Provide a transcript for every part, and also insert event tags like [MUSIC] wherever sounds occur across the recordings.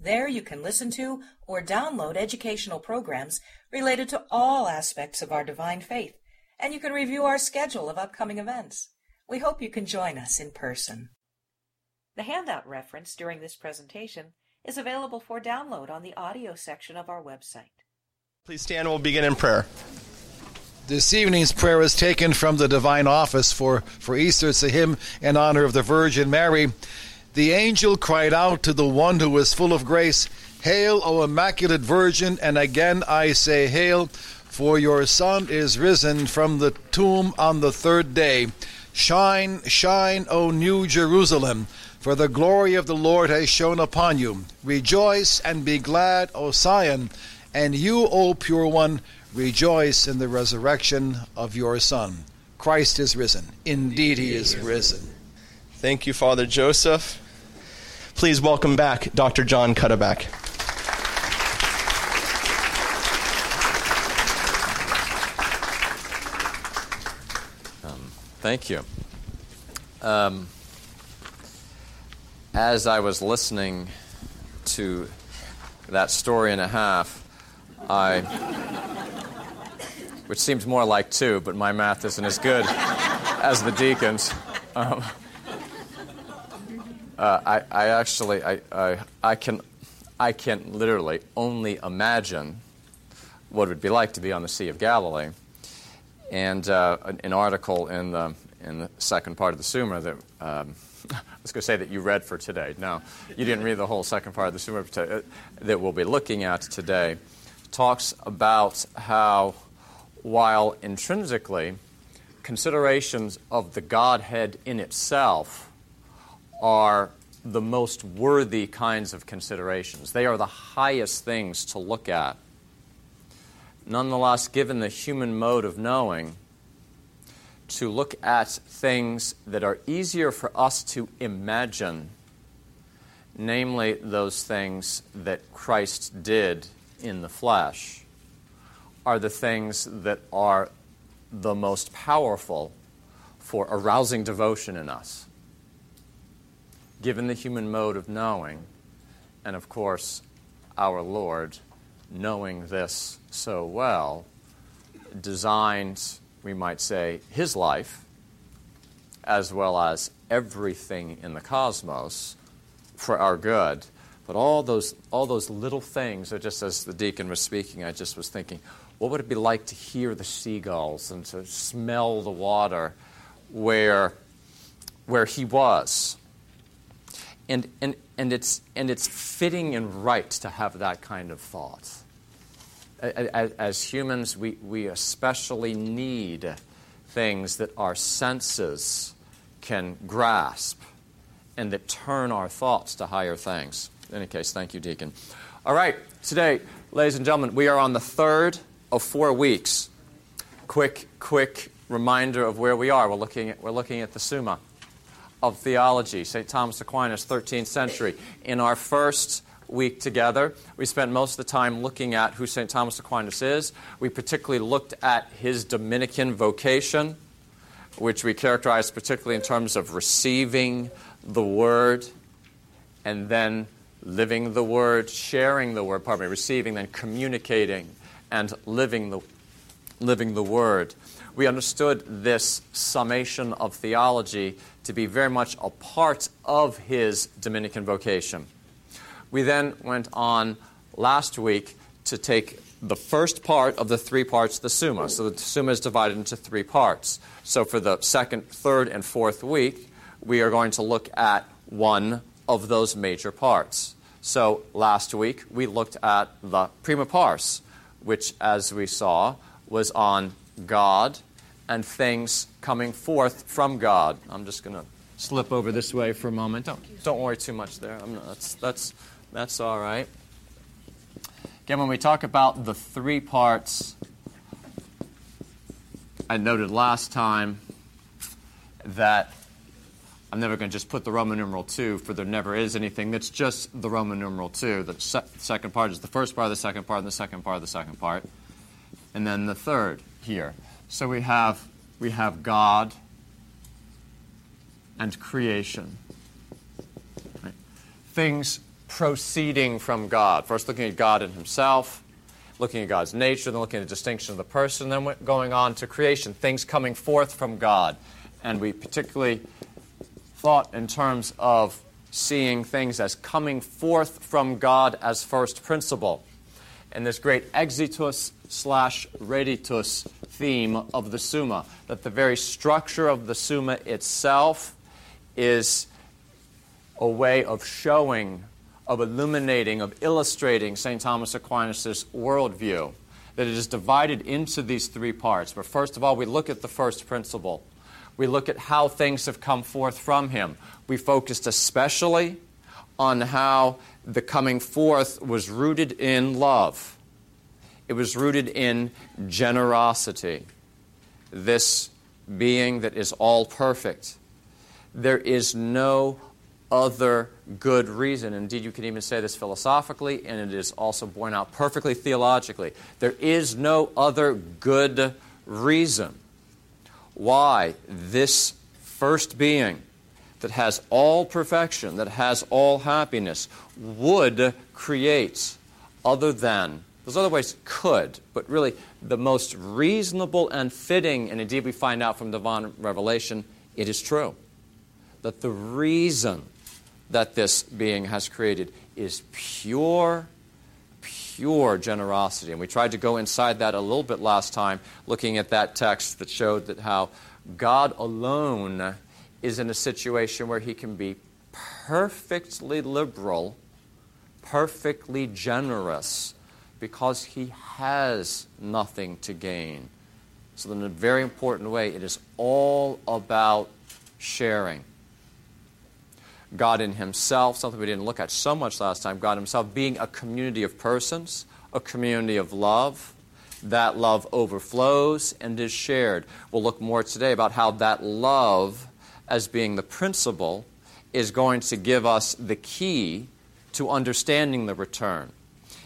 There you can listen to or download educational programs related to all aspects of our divine faith, and you can review our schedule of upcoming events. We hope you can join us in person. The handout reference during this presentation is available for download on the audio section of our website. Please stand and we'll begin in prayer. This evening's prayer is taken from the Divine Office for, for Easter. It's a hymn in honor of the Virgin Mary. The angel cried out to the one who was full of grace, Hail, O Immaculate Virgin, and again I say, Hail, for your Son is risen from the tomb on the third day. Shine, shine, O New Jerusalem, for the glory of the Lord has shone upon you. Rejoice and be glad, O Sion, and you, O pure one, rejoice in the resurrection of your Son. Christ is risen. Indeed, he is risen. Thank you, Father Joseph. Please welcome back Dr. John Cuddeback. Um, thank you. Um, as I was listening to that story and a half, I, which seems more like two, but my math isn't as good as the deacons. Um, uh, I, I actually, I, I, I, can, I can literally only imagine what it would be like to be on the Sea of Galilee. And uh, an, an, article in the, in the second part of the Summa that um, [LAUGHS] I was going to say that you read for today. No, you didn't read the whole second part of the Summa uh, that we'll be looking at today. Talks about how, while intrinsically considerations of the Godhead in itself are the most worthy kinds of considerations. They are the highest things to look at. Nonetheless, given the human mode of knowing, to look at things that are easier for us to imagine, namely those things that Christ did in the flesh, are the things that are the most powerful for arousing devotion in us given the human mode of knowing, and of course, our Lord, knowing this so well, designed, we might say, his life, as well as everything in the cosmos, for our good. But all those, all those little things, are just as the deacon was speaking, I just was thinking, what would it be like to hear the seagulls and to smell the water where, where he was? And, and, and, it's, and it's fitting and right to have that kind of thought. As, as humans, we, we especially need things that our senses can grasp and that turn our thoughts to higher things. In any case, thank you, Deacon. All right, today, ladies and gentlemen, we are on the third of four weeks. Quick, quick reminder of where we are. We're looking at, we're looking at the Summa of theology, St. Thomas Aquinas, 13th century. In our first week together, we spent most of the time looking at who St. Thomas Aquinas is. We particularly looked at his Dominican vocation, which we characterized particularly in terms of receiving the Word and then living the Word, sharing the Word, pardon me, receiving, then communicating and living the, living the Word. We understood this summation of theology to be very much a part of his Dominican vocation. We then went on last week to take the first part of the three parts of the Summa. So the Summa is divided into three parts. So for the second, third, and fourth week, we are going to look at one of those major parts. So last week, we looked at the prima pars, which, as we saw, was on God and things coming forth from God. I'm just going to slip over this way for a moment. Don't, don't worry too much there. Not, that's, that's, that's all right. Again, when we talk about the three parts I noted last time that I'm never going to just put the Roman numeral 2, for there never is anything that's just the Roman numeral 2. The se- second part is the first part of the second part, and the second part of the second part, and then the third here. So we have, we have God and creation. Right? Things proceeding from God. First, looking at God in Himself, looking at God's nature, then looking at the distinction of the person, then going on to creation, things coming forth from God. And we particularly thought in terms of seeing things as coming forth from God as first principle. And this great exitus slash reditus theme of the Summa, that the very structure of the Summa itself is a way of showing, of illuminating, of illustrating St. Thomas Aquinas' worldview. That it is divided into these three parts. But first of all, we look at the first principle. We look at how things have come forth from him. We focused especially on how the coming forth was rooted in love, it was rooted in generosity. This being that is all perfect. There is no other good reason. Indeed, you can even say this philosophically, and it is also borne out perfectly theologically. There is no other good reason why this first being that has all perfection, that has all happiness, would create other than, those other ways could, but really the most reasonable and fitting, and indeed we find out from divine revelation, it is true. That the reason that this being has created is pure, pure generosity. And we tried to go inside that a little bit last time, looking at that text that showed that how God alone is in a situation where he can be perfectly liberal, perfectly generous, because he has nothing to gain. So, in a very important way, it is all about sharing. God in Himself, something we didn't look at so much last time, God Himself being a community of persons, a community of love. That love overflows and is shared. We'll look more today about how that love, as being the principle, is going to give us the key to understanding the return.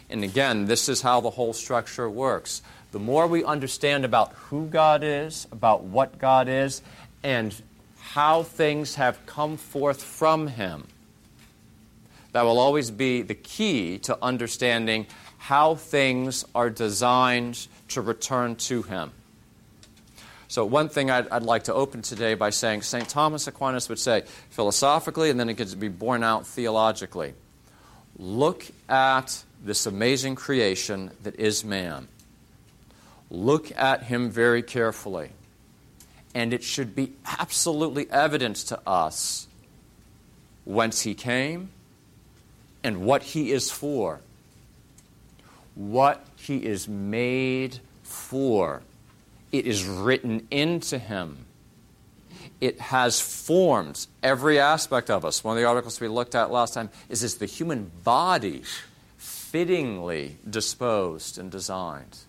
And again, this is how the whole structure works. The more we understand about who God is, about what God is, and how things have come forth from Him. That will always be the key to understanding how things are designed to return to Him. So, one thing I'd, I'd, like to open today by saying St. Thomas Aquinas would say philosophically, and then it gets to be borne out theologically. Look at this amazing creation that is man. Look at him very carefully and it should be absolutely evident to us whence he came and what he is for. What he is made for. It is written into him. It has formed every aspect of us. One of the articles we looked at last time is is the human body fittingly disposed and designed.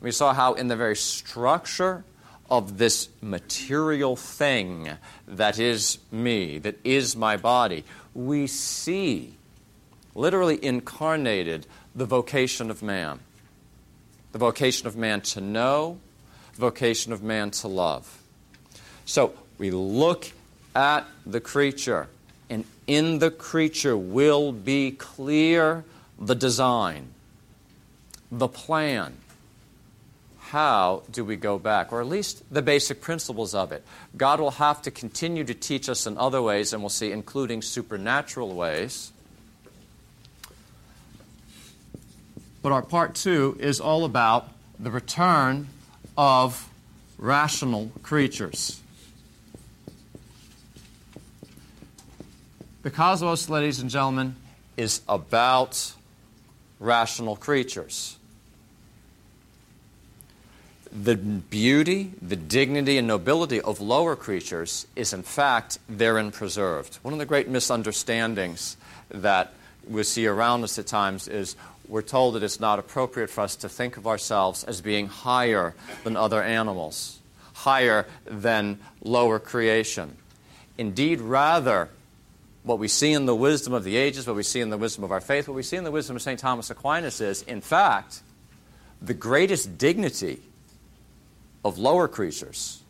We saw how in the very structure of this material thing that is me, that is my body, we see, literally incarnated, the vocation of man. The vocation of man to know, the vocation of man to love. So we look at the creature, and in the creature will be clear the design, the plan how do we go back, or at least the basic principles of it. God will have to continue to teach us in other ways, and we'll see, including supernatural ways. But our part two is all about the return of rational creatures. The cosmos, ladies and gentlemen, is about rational creatures the beauty, the dignity, and nobility of lower creatures is, in fact, therein preserved. One of the great misunderstandings that we see around us at times is we're told that it's not appropriate for us to think of ourselves as being higher than other animals, higher than lower creation. Indeed, rather, what we see in the wisdom of the ages, what we see in the wisdom of our faith, what we see in the wisdom of St. Thomas Aquinas is, in fact, the greatest dignity of lower creatures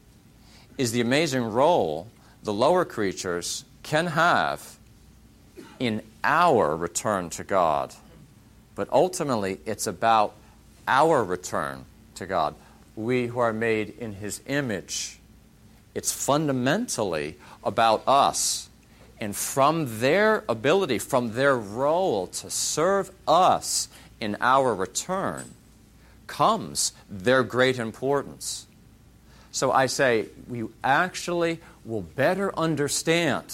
is the amazing role the lower creatures can have in our return to God. But ultimately, it's about our return to God. We who are made in His image. It's fundamentally about us. And from their ability, from their role to serve us in our return, comes their great importance. So I say, we actually will better understand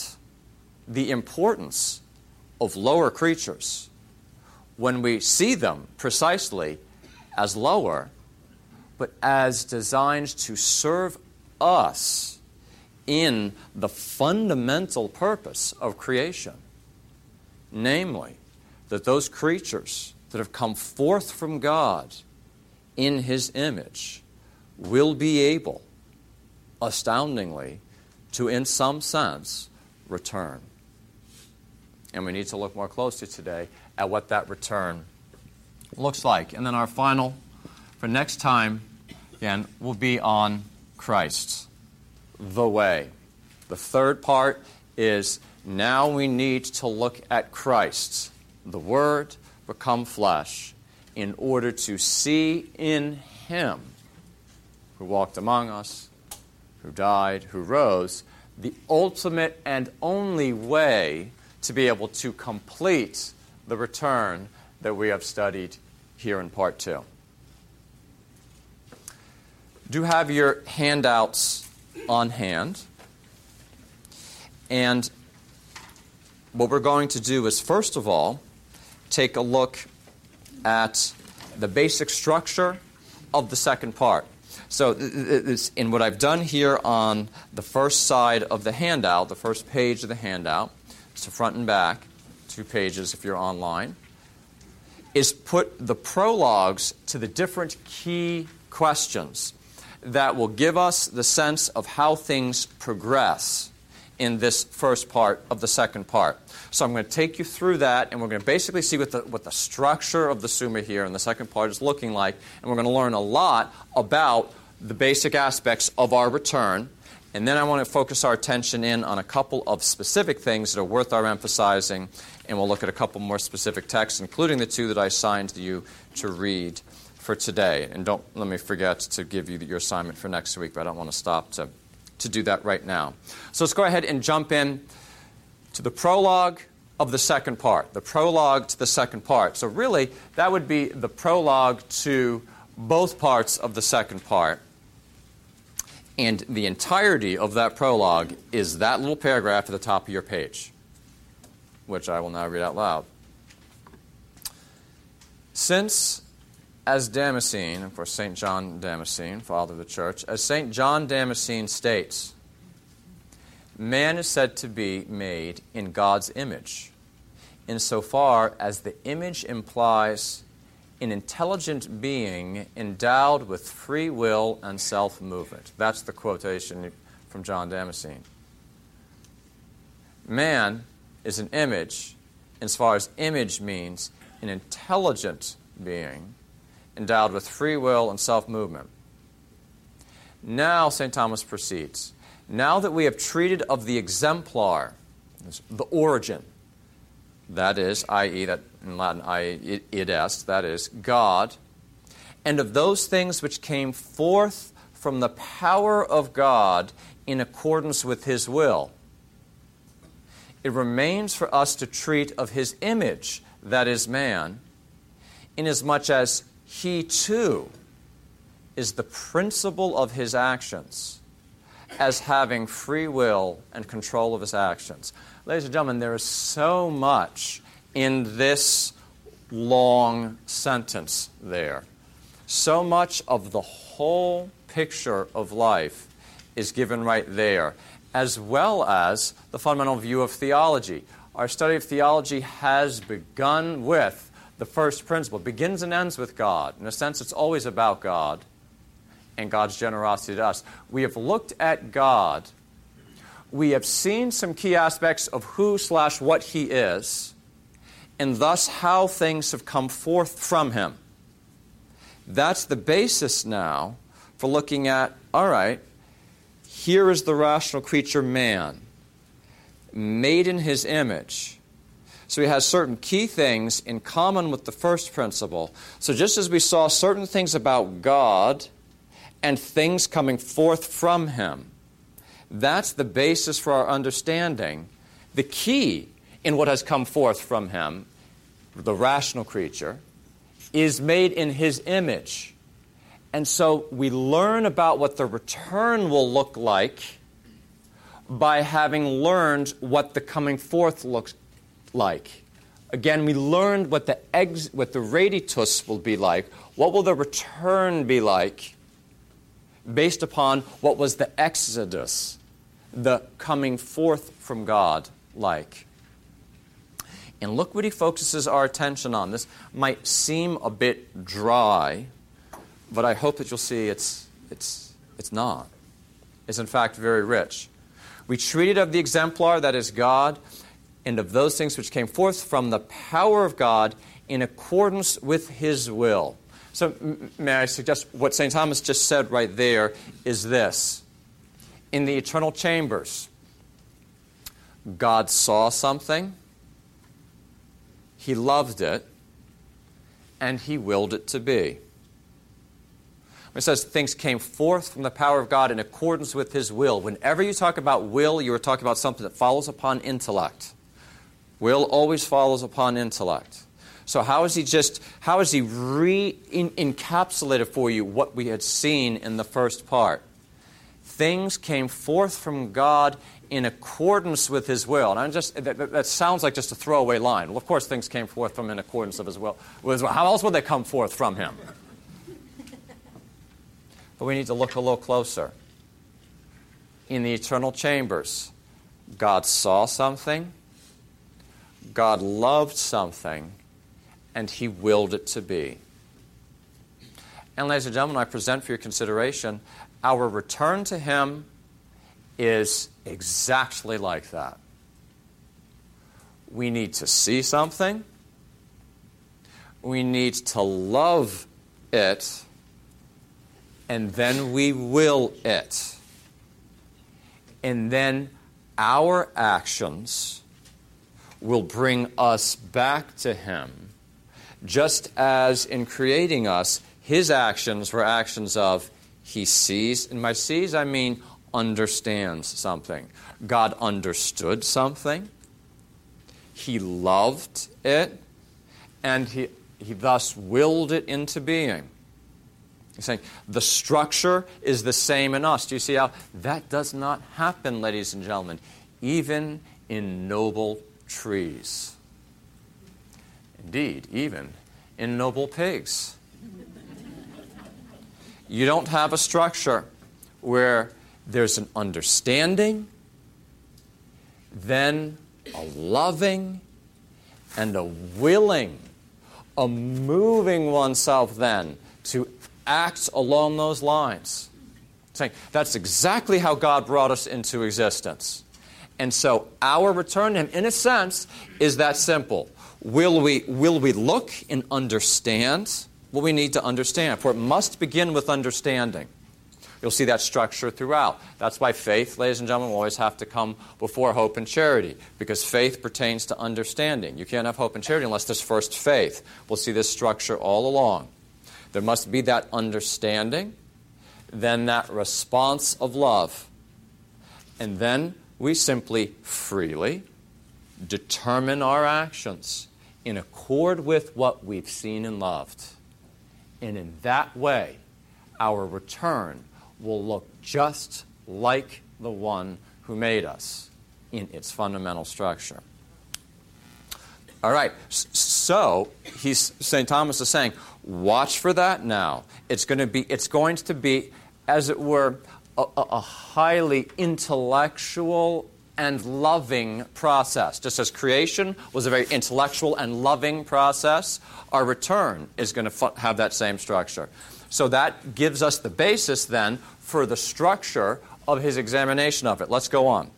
the importance of lower creatures when we see them precisely as lower, but as designed to serve us in the fundamental purpose of creation. Namely, that those creatures that have come forth from God in His image will be able, astoundingly, to, in some sense, return. And we need to look more closely today at what that return looks like. And then our final for next time, again, will be on Christ, the way. The third part is now we need to look at Christ, the Word become flesh, in order to see in Him who walked among us, who died, who rose, the ultimate and only way to be able to complete the return that we have studied here in part two. Do have your handouts on hand. And what we're going to do is, first of all, take a look at the basic structure of the second part. So, in what I've done here on the first side of the handout, the first page of the handout, so front and back, two pages if you're online, is put the prologues to the different key questions that will give us the sense of how things progress in this first part of the second part. So I'm going to take you through that, and we're going to basically see what the, what the structure of the Summa here in the second part is looking like, and we're going to learn a lot about the basic aspects of our return. And then I want to focus our attention in on a couple of specific things that are worth our emphasizing, and we'll look at a couple more specific texts, including the two that I assigned you to read for today. And don't let me forget to give you your assignment for next week, but I don't want to stop to, to do that right now. So let's go ahead and jump in to the prologue of the second part, the prologue to the second part. So, really, that would be the prologue to both parts of the second part. And the entirety of that prologue is that little paragraph at the top of your page, which I will now read out loud. Since as Damascene, of course, St. John Damascene, father of the church, as St. John Damascene states, man is said to be made in God's image, insofar as the image implies an intelligent being endowed with free will and self movement. That's the quotation from John Damascene. Man is an image, as far as image means, an intelligent being endowed with free will and self movement. Now, St. Thomas proceeds. Now that we have treated of the exemplar, the origin, that is, i.e., that in Latin, i.e., id est, that is, God, and of those things which came forth from the power of God in accordance with His will, it remains for us to treat of His image, that is, man, inasmuch as he too is the principle of his actions as having free will and control of his actions. Ladies and gentlemen, there is so much in this long sentence there. So much of the whole picture of life is given right there, as well as the fundamental view of theology. Our study of theology has begun with the first principle. It begins and ends with God. In a sense, it's always about God. and God's generosity to us. We have looked at God. We have seen some key aspects of who slash what He is, and thus how things have come forth from Him. That's the basis now for looking at all right, here is the rational creature man, made in His image. So he has certain key things in common with the first principle. So just as we saw certain things about God and things coming forth from him, that's the basis for our understanding. The key in what has come forth from him, the rational creature, is made in his image. And so we learn about what the return will look like by having learned what the coming forth looks like? Again, we learned what the, ex, what the reditus will be like. What will the return be like based upon what was the exodus, the coming forth from God, like? And look what he focuses our attention on. This might seem a bit dry, but I hope that you'll see it's, it's, it's not. It's in fact very rich. We treated of the exemplar, that is God, and of those things which came forth from the power of God in accordance with his will. So, may I suggest what St. Thomas just said right there is this In the eternal chambers, God saw something, he loved it, and he willed it to be. It says things came forth from the power of God in accordance with his will, whenever you talk about will, you are talking about something that follows upon intellect. Will always follows upon intellect. So how is he just how is he re encapsulated for you what we had seen in the first part? Things came forth from God in accordance with his will. And I'm just that, that, sounds like just a throwaway line. Well, of course things came forth from in accordance of his will. How else would they come forth from him? [LAUGHS] but we need to look a little closer. In the eternal chambers, God saw something God loved something and he willed it to be. And, ladies and gentlemen, I present for your consideration our return to him is exactly like that. We need to see something, we need to love it, and then we will it. And then our actions will bring us back to Him, just as in creating us, His actions were actions of He sees. And by sees, I mean understands something. God understood something, He loved it, and He, he thus willed it into being. He's saying the structure is the same in us. Do you see how that does not happen, ladies and gentlemen, even in noble trees. Indeed, even in noble pigs. You don't have a structure where there's an understanding, then a loving, and a willing, a moving oneself then to act along those lines. Saying that's exactly how God brought us into existence. And so our return to Him, in a sense, is that simple. Will we, will we look and understand what we need to understand? For it must begin with understanding. You'll see that structure throughout. That's why faith, ladies and gentlemen, will always have to come before hope and charity, because faith pertains to understanding. You can't have hope and charity unless there's first faith. We'll see this structure all along. There must be that understanding, then that response of love, and then we simply freely determine our actions in accord with what we've seen and loved. And in that way, our return will look just like the one who made us in its fundamental structure. All right, so he's St. Thomas is saying, watch for that now. It's going to be, it's going to be, as it were, a, a highly intellectual and loving process. Just as creation was a very intellectual and loving process, our return is going to have that same structure. So that gives us the basis then for the structure of his examination of it. Let's go on.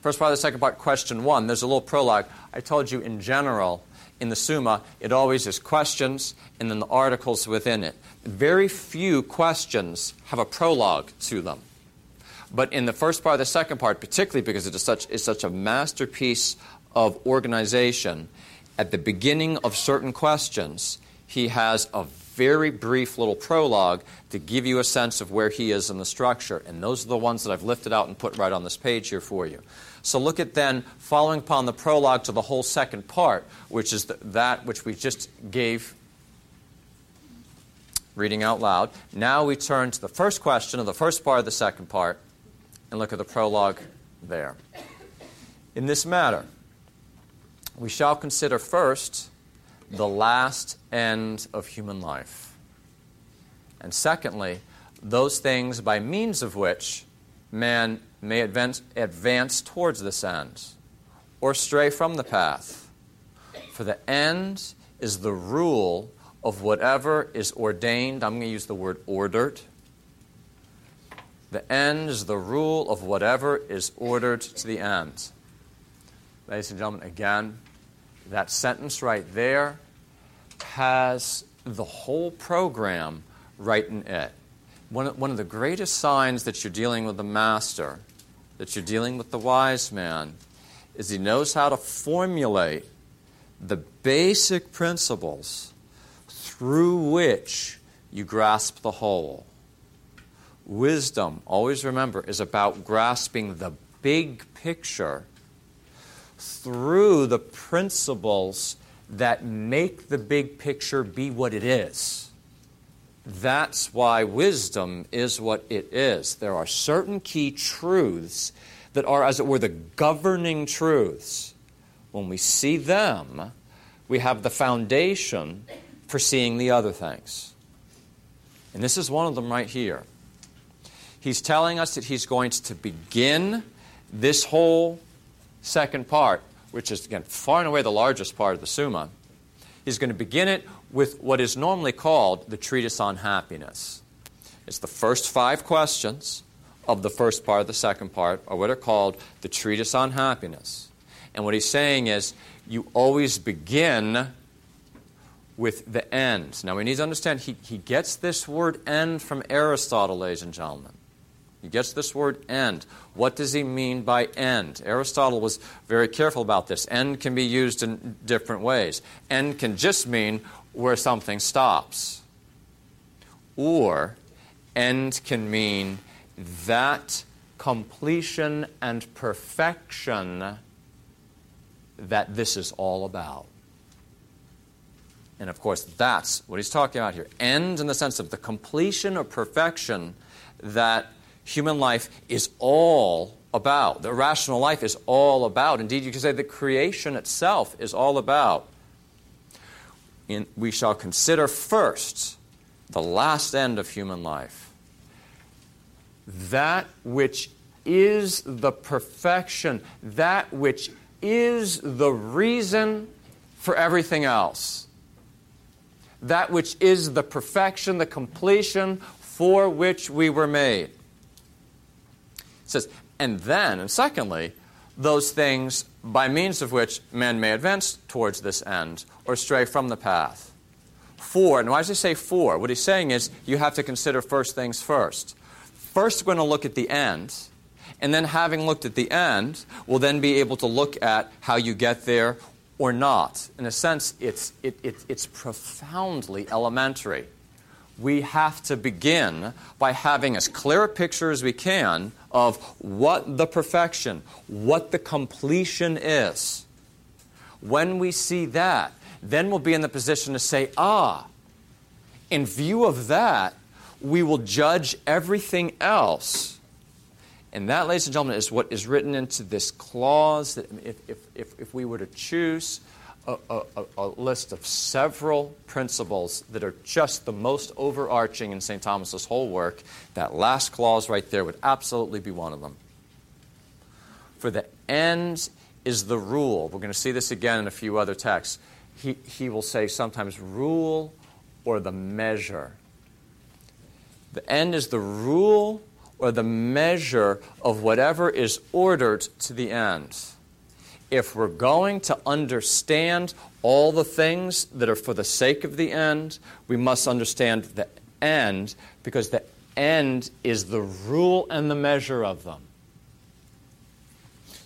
First part of the second part, question one. There's a little prologue. I told you in general, in the Summa, it always is questions and then the articles within it. Very few questions have a prologue to them. But in the first part the second part, particularly because it is such, it's such a masterpiece of organization, at the beginning of certain questions, he has a very brief little prologue to give you a sense of where he is in the structure. And those are the ones that I've lifted out and put right on this page here for you. So look at then, following upon the prologue to the whole second part, which is the, that which we just gave reading out loud. Now we turn to the first question of the first part of the second part and look at the prologue there. In this matter, we shall consider first the last end of human life. And secondly, those things by means of which man may advance, advance towards this end or stray from the path. For the end is the rule of whatever is ordained. I'm going to use the word ordered. The end is the rule of whatever is ordered to the end. Ladies and gentlemen, again, that sentence right there has the whole program right in it. One of, one of the greatest signs that you're dealing with the master, that you're dealing with the wise man, is he knows how to formulate the basic principles through which you grasp the whole. Wisdom, always remember, is about grasping the big picture through the principles that make the big picture be what it is. That's why wisdom is what it is. There are certain key truths that are, as it were, the governing truths. When we see them, we have the foundation for seeing the other things. And this is one of them right here. He's telling us that he's going to begin this whole second part, which is, again, far and away the largest part of the Summa. He's going to begin it with what is normally called the Treatise on Happiness. It's the first five questions of the first part of the second part, are what are called the Treatise on Happiness. And what he's saying is, you always begin with the end. Now, we need to understand he, he gets this word end from Aristotle, ladies and gentlemen. He gets this word end. What does he mean by end? Aristotle was very careful about this. End can be used in different ways. End can just mean where something stops, or end can mean that completion and perfection that this is all about. And of course, that's what he's talking about here. End in the sense of the completion or perfection that human life is all about. The rational life is all about. Indeed, you could say the creation itself is all about. And we shall consider first the last end of human life. That which is the perfection, that which is the reason for everything else. That which is the perfection, the completion for which we were made. Says, and then, and secondly, those things by means of which men may advance towards this end or stray from the path. For, and why does he say for? What he's saying is you have to consider first things first. First, we're going to look at the end, and then having looked at the end, we'll then be able to look at how you get there or not. In a sense, it's, it, it, it's profoundly elementary we have to begin by having as clear a picture as we can of what the perfection, what the completion is. When we see that, then we'll be in the position to say, ah, in view of that, we will judge everything else. And that, ladies and gentlemen, is what is written into this clause that if, if, if, if we were to choose a, a, a, list of several principles that are just the most overarching in St. Thomas's whole work. That last clause right there would absolutely be one of them. For the end is the rule. We're going to see this again in a few other texts. He, he will say sometimes rule or the measure. The end is the rule or the measure of whatever is ordered to the end. If we're going to understand all the things that are for the sake of the end, we must understand the end because the end is the rule and the measure of them.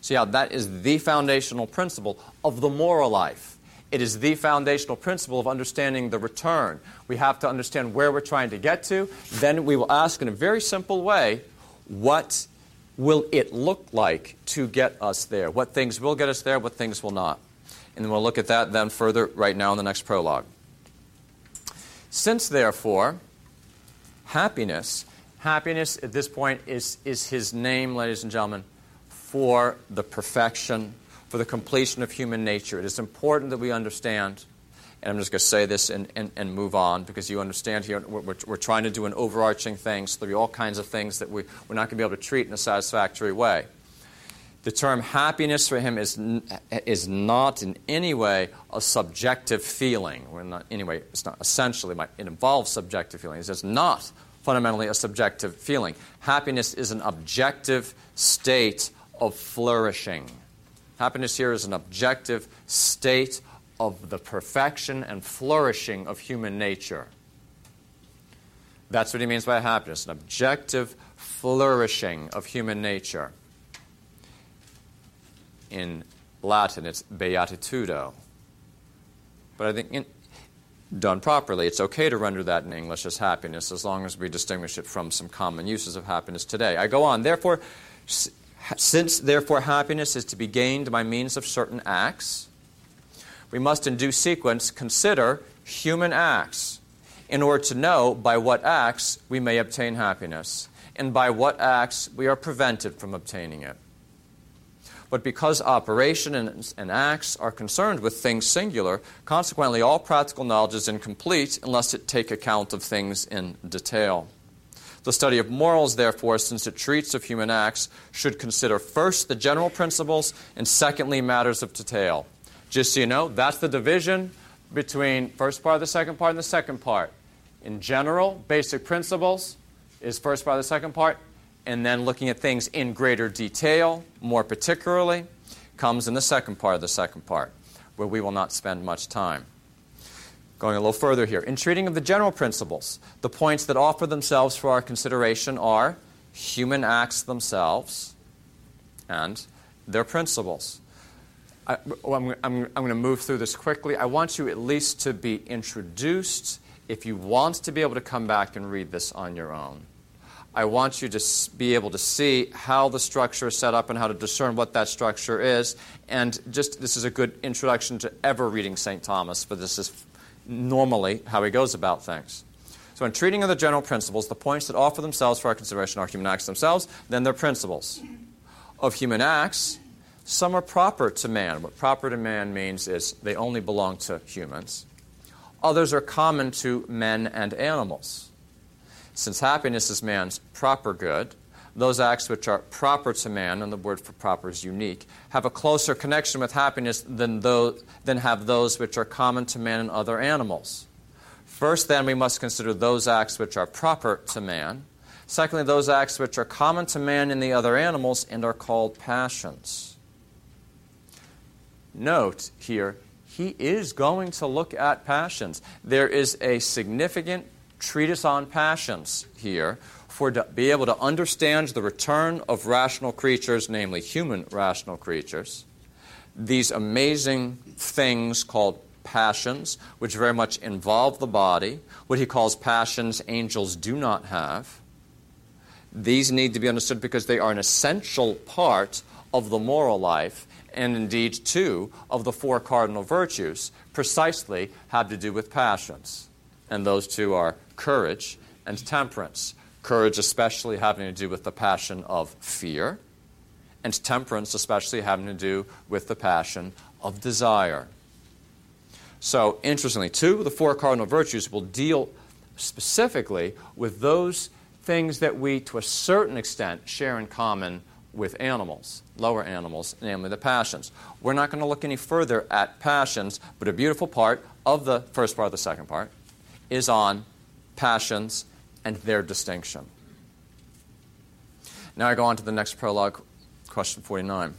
See how that is the foundational principle of the moral life. It is the foundational principle of understanding the return. We have to understand where we're trying to get to. Then we will ask in a very simple way what will it look like to get us there? What things will get us there, what things will not? And we'll look at that then further right now in the next prologue. Since, therefore, happiness, happiness at this point is, is his name, ladies and gentlemen, for the perfection, for the completion of human nature. It is important that we understand and I'm just going to say this and, and, and move on because you understand here we're, we're trying to do an overarching thing, so there'll be all kinds of things that we, we're not going to be able to treat in a satisfactory way. The term happiness for him is, is not in any way a subjective feeling. We're not, anyway, it's not essentially, it involves subjective feelings. It's not fundamentally a subjective feeling. Happiness is an objective state of flourishing. Happiness here is an objective state of the perfection and flourishing of human nature. That's what he means by happiness an objective flourishing of human nature. In Latin, it's beatitudo. But I think in, done properly, it's okay to render that in English as happiness as long as we distinguish it from some common uses of happiness today. I go on. Therefore, since therefore happiness is to be gained by means of certain acts, we must in due sequence consider human acts in order to know by what acts we may obtain happiness and by what acts we are prevented from obtaining it. But because operation and, and, acts are concerned with things singular, consequently, all practical knowledge is incomplete unless it take account of things in detail. The study of morals, therefore, since it treats of human acts, should consider first the general principles and secondly matters of detail. Just so you know, that's the division between first part, of the second part, and the second part. In general, basic principles is first part, of the second part, and then looking at things in greater detail, more particularly, comes in the second part of the second part, where we will not spend much time. Going a little further here. In treating of the general principles, the points that offer themselves for our consideration are human acts themselves and their principles. I, am I'm, I'm going to move through this quickly. I want you at least to be introduced if you want to be able to come back and read this on your own. I want you to be able to see how the structure is set up and how to discern what that structure is. And just this is a good introduction to ever reading St. Thomas, but this is normally how he goes about things. So, in treating of the general principles, the points that offer themselves for our consideration are human acts themselves, then their principles. Of human acts, some are proper to man. What proper to man means is they only belong to humans. Others are common to men and animals. Since happiness is man's proper good, those acts which are proper to man, and the word for proper is unique, have a closer connection with happiness than, those, than have those which are common to man and other animals. First, then, we must consider those acts which are proper to man. Secondly, those acts which are common to man and the other animals and are called passions note here, he is going to look at passions. There is a significant treatise on passions here for to be able to understand the return of rational creatures, namely human rational creatures. These amazing things called passions, which very much involve the body, what he calls passions angels do not have. These need to be understood because they are an essential part of the moral life and indeed two of the four cardinal virtues, precisely have to do with passions. And those two are courage and temperance. Courage, especially having to do with the passion of fear, and temperance, especially having to do with the passion of desire. So, interestingly, two of the four cardinal virtues will deal specifically with those things that we, to a certain extent, share in common with animals, lower animals, namely the passions. We're not going to look any further at passions, but a beautiful part of the first part of the second part is on passions and their distinction. Now I go on to the next prologue, question 49.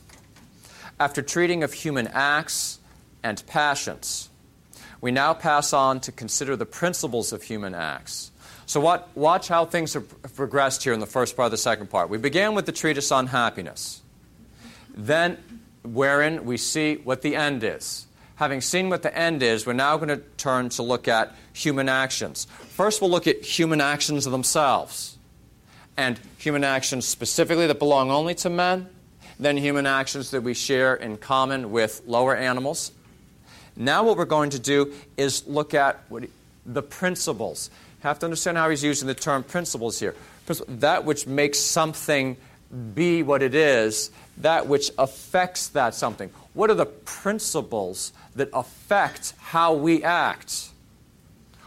After treating of human acts and passions, we now pass on to consider the principles of human acts. So, what, watch how things have progressed here in the first part of the second part. We began with the treatise on happiness, then, wherein we see what the end is. Having seen what the end is, we're now going to turn to look at human actions. First, we'll look at human actions themselves, and human actions specifically that belong only to men, then human actions that we share in common with lower animals. Now, what we're going to do is look at what, the principles have to understand how he's using the term principles here. That which makes something be what it is, that which affects that something. What are the principles that affect how we act?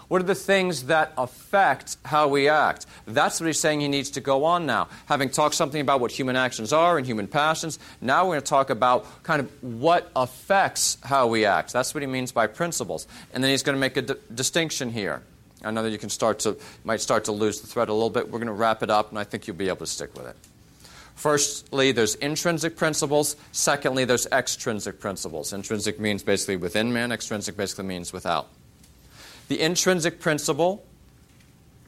What are the things that affect how we act? That's what he's saying he needs to go on now. Having talked something about what human actions are and human passions, now we're going to talk about kind of what affects how we act. That's what he means by principles. And then he's going to make a d- distinction here. I know that you can start to might start to lose the thread a little bit. We're going to wrap it up, and I think you'll be able to stick with it. Firstly, there's intrinsic principles. Secondly, there's extrinsic principles. Intrinsic means basically within man. Extrinsic basically means without. The intrinsic principle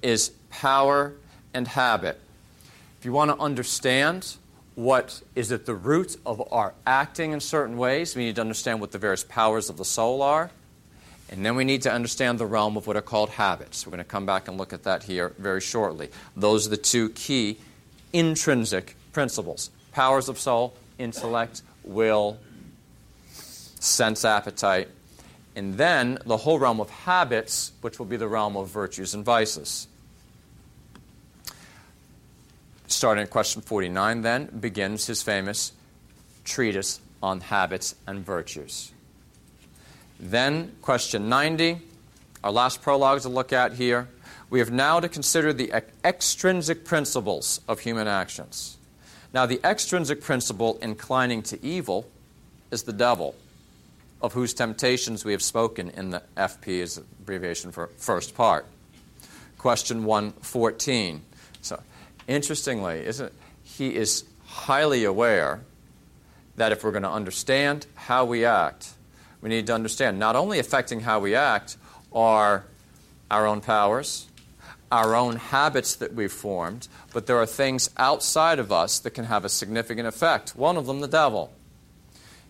is power and habit. If you want to understand what is at the root of our acting in certain ways, we need to understand what the various powers of the soul are. And then we need to understand the realm of what are called habits. We're going to come back and look at that here very shortly. Those are the two key intrinsic principles powers of soul, intellect, will, sense appetite, and then the whole realm of habits, which will be the realm of virtues and vices. Starting at question 49, then, begins his famous treatise on habits and virtues. Then, question 90, our last prologue to look at here. We have now to consider the extrinsic principles of human actions. Now, the extrinsic principle inclining to evil is the devil, of whose temptations we have spoken in the FP as abbreviation for first part. Question 114. So, interestingly, isn't it? he is highly aware that if we're going to understand how we act, we need to understand not only affecting how we act are our own powers, our own habits that we've formed, but there are things outside of us that can have a significant effect. One of them, the devil.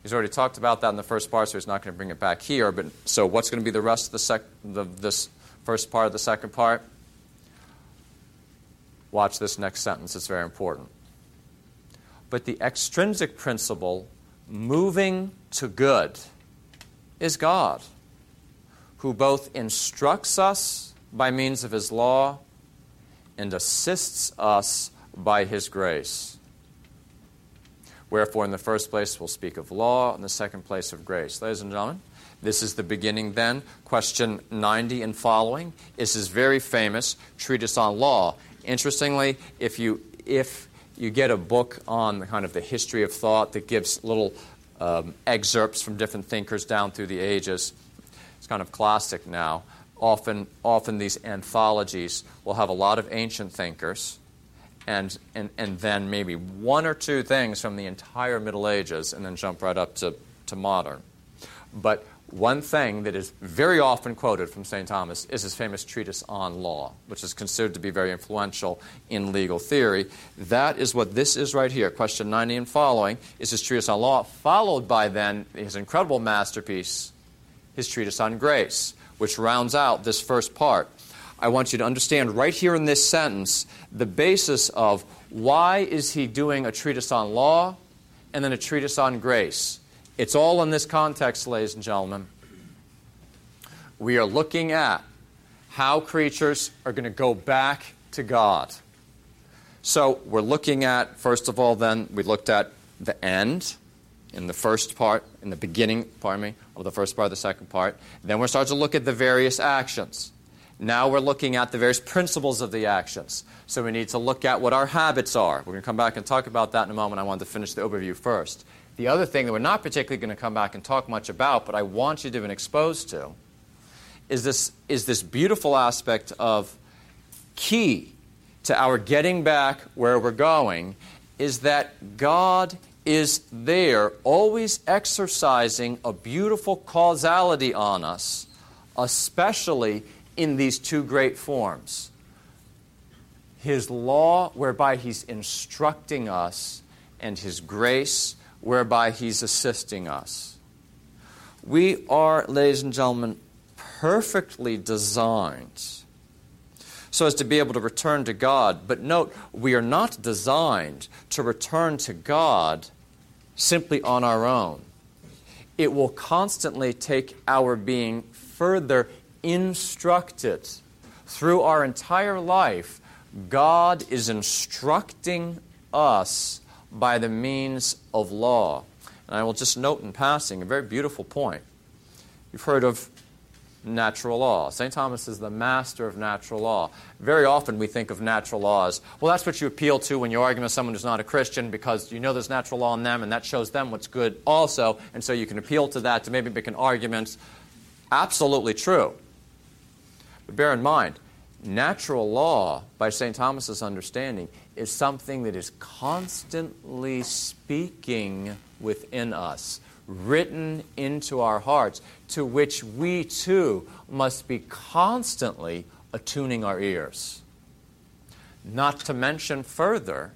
He's already talked about that in the first part, so he's not going to bring it back here. But so, what's going to be the rest of the sec- the, this first part of the second part? Watch this next sentence; it's very important. But the extrinsic principle, moving to good, is God, who both instructs us by means of His law and assists us by His grace. Wherefore, in the first place, we'll speak of law, in the second place, of grace. Ladies and gentlemen, this is the beginning then. Question 90 and following is his very famous treatise on law. Interestingly, if you, if you get a book on the kind of the history of thought that gives little um, excerpts from different thinkers down through the ages. It's kind of classic now. Often, often these anthologies will have a lot of ancient thinkers and, and, and then maybe one or two things from the entire Middle Ages and then jump right up to, to modern. But one thing that is very often quoted from St. Thomas is his famous treatise on law, which is considered to be very influential in legal theory. That is what this is right here. Question 90 and following is his treatise on law, followed by then his incredible masterpiece, his treatise on grace, which rounds out this first part. I want you to understand right here in this sentence the basis of why is he doing a treatise on law and then a treatise on grace it's all in this context, ladies and gentlemen. We are looking at how creatures are going to go back to God. So we're looking at, first of all, then, we looked at the end in the first part, in the beginning, pardon me, of the first part of the second part. Then we're starting to look at the various actions. Now we're looking at the various principles of the actions. So we need to look at what our habits are. We're going to come back and talk about that in a moment. I wanted to finish the overview first. The other thing that we're not particularly going to come back and talk much about, but I want you to be exposed to, is this, is this beautiful aspect of key to our getting back where we're going is that God is there, always exercising a beautiful causality on us, especially in these two great forms. His law, whereby He's instructing us, and His grace, whereby He's assisting us. We are, ladies and gentlemen, perfectly designed so as to be able to return to God. But note, we are not designed to return to God simply on our own. It will constantly take our being further instructed. Through our entire life, God is instructing us by the means of law. And I will just note in passing a very beautiful point. You've heard of natural law. St. Thomas is the master of natural law. Very often we think of natural laws. Well, that's what you appeal to when you're arguing with someone who's not a Christian because you know there's natural law in them and that shows them what's good also, and so you can appeal to that to maybe make an argument. Absolutely true. But bear in mind, natural law, by St. Thomas's understanding, is something that is constantly speaking within us written into our hearts, to which we too must be constantly attuning our ears. Not to mention further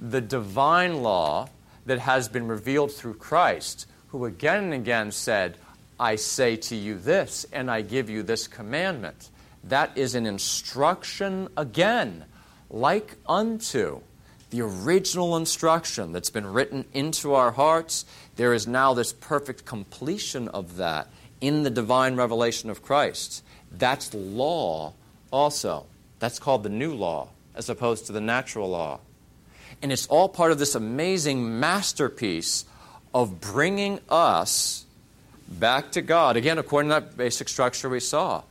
the divine law that has been revealed through Christ, who again and again said, I say to you this, and I give you this commandment. That is an instruction again, like unto the original instruction that's been written into our hearts there is now this perfect completion of that in the divine revelation of Christ. That's law also. That's called the new law as opposed to the natural law. And it's all part of this amazing masterpiece of bringing us back to God. Again, according to that basic structure we saw,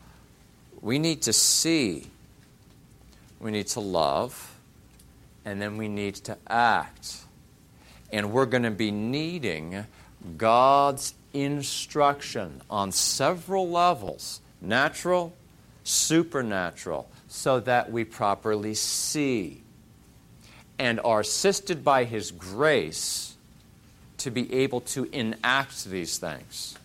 we need to see, we need to love, and then we need to act and we're going to be needing God's instruction on several levels natural, supernatural, so that we properly see and are assisted by His grace to be able to enact these things.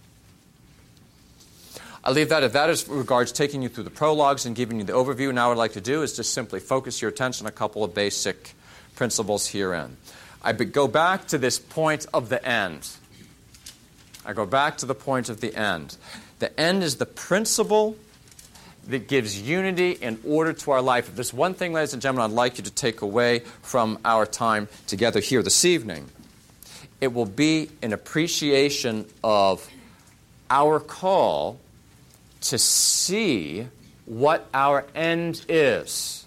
I leave that if that is regards taking you through the prologues and giving you the overview. Now, what I'd like to do is just simply focus your attention on a couple of basic principles herein. I go back to this point of the end. I go back to the point of the end. The end is the principle that gives unity and order to our life. If there's one thing, ladies and gentlemen, I'd like you to take away from our time together here this evening, it will be an appreciation of our call to see what our end is